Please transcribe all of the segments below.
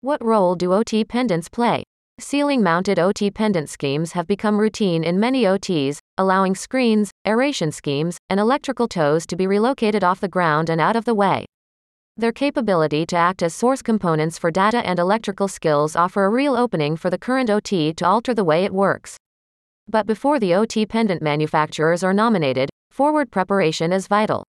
What role do OT pendants play? Ceiling mounted OT pendant schemes have become routine in many OTs, allowing screens, aeration schemes, and electrical tows to be relocated off the ground and out of the way. Their capability to act as source components for data and electrical skills offer a real opening for the current OT to alter the way it works. But before the OT pendant manufacturers are nominated, forward preparation is vital.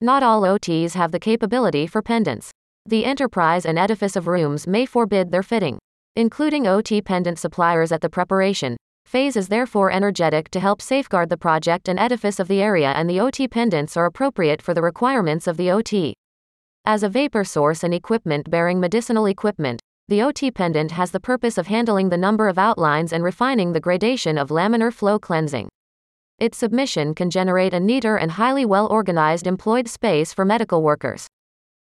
Not all OTs have the capability for pendants. The enterprise and edifice of rooms may forbid their fitting including OT pendant suppliers at the preparation phase is therefore energetic to help safeguard the project and edifice of the area and the OT pendants are appropriate for the requirements of the OT. As a vapor source and equipment bearing medicinal equipment, the OT pendant has the purpose of handling the number of outlines and refining the gradation of laminar flow cleansing. Its submission can generate a neater and highly well organized employed space for medical workers.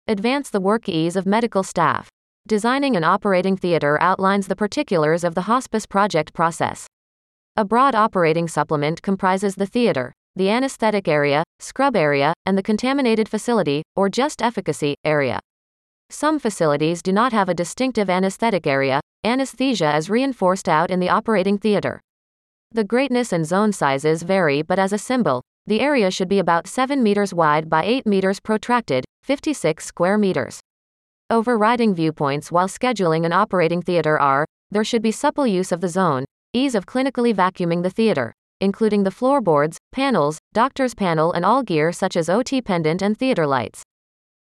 Advance the work ease of medical staff. Designing an operating theater outlines the particulars of the hospice project process. A broad operating supplement comprises the theater, the anesthetic area, scrub area, and the contaminated facility, or just efficacy, area. Some facilities do not have a distinctive anesthetic area, anesthesia is reinforced out in the operating theater. The greatness and zone sizes vary, but as a symbol, the area should be about 7 meters wide by 8 meters protracted, 56 square meters. Overriding viewpoints while scheduling an operating theater are there should be supple use of the zone, ease of clinically vacuuming the theater, including the floorboards, panels, doctor's panel, and all gear such as OT pendant and theater lights.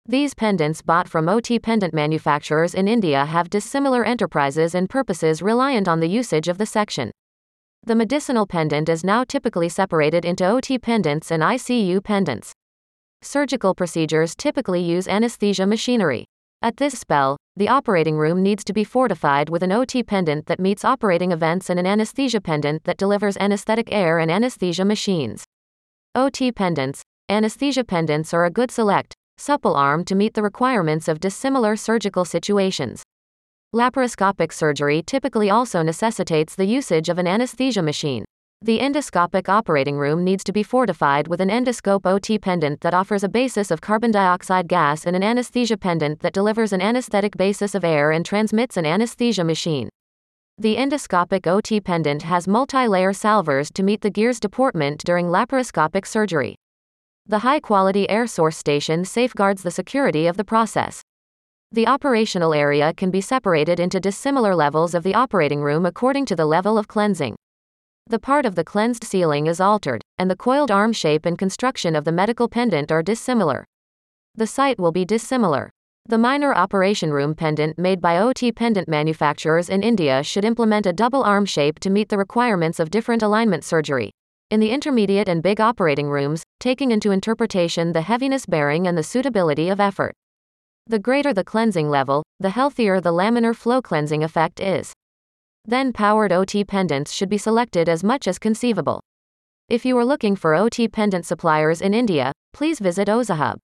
These pendants bought from OT pendant manufacturers in India have dissimilar enterprises and purposes reliant on the usage of the section. The medicinal pendant is now typically separated into OT pendants and ICU pendants. Surgical procedures typically use anesthesia machinery. At this spell, the operating room needs to be fortified with an OT pendant that meets operating events and an anesthesia pendant that delivers anesthetic air and anesthesia machines. OT pendants, anesthesia pendants are a good select, supple arm to meet the requirements of dissimilar surgical situations. Laparoscopic surgery typically also necessitates the usage of an anesthesia machine. The endoscopic operating room needs to be fortified with an endoscope OT pendant that offers a basis of carbon dioxide gas and an anesthesia pendant that delivers an anesthetic basis of air and transmits an anesthesia machine. The endoscopic OT pendant has multi layer salvers to meet the gear's deportment during laparoscopic surgery. The high quality air source station safeguards the security of the process. The operational area can be separated into dissimilar levels of the operating room according to the level of cleansing. The part of the cleansed ceiling is altered, and the coiled arm shape and construction of the medical pendant are dissimilar. The site will be dissimilar. The minor operation room pendant made by OT pendant manufacturers in India should implement a double arm shape to meet the requirements of different alignment surgery. In the intermediate and big operating rooms, taking into interpretation the heaviness bearing and the suitability of effort. The greater the cleansing level, the healthier the laminar flow cleansing effect is. Then powered OT pendants should be selected as much as conceivable. If you are looking for OT pendant suppliers in India, please visit OzaHub.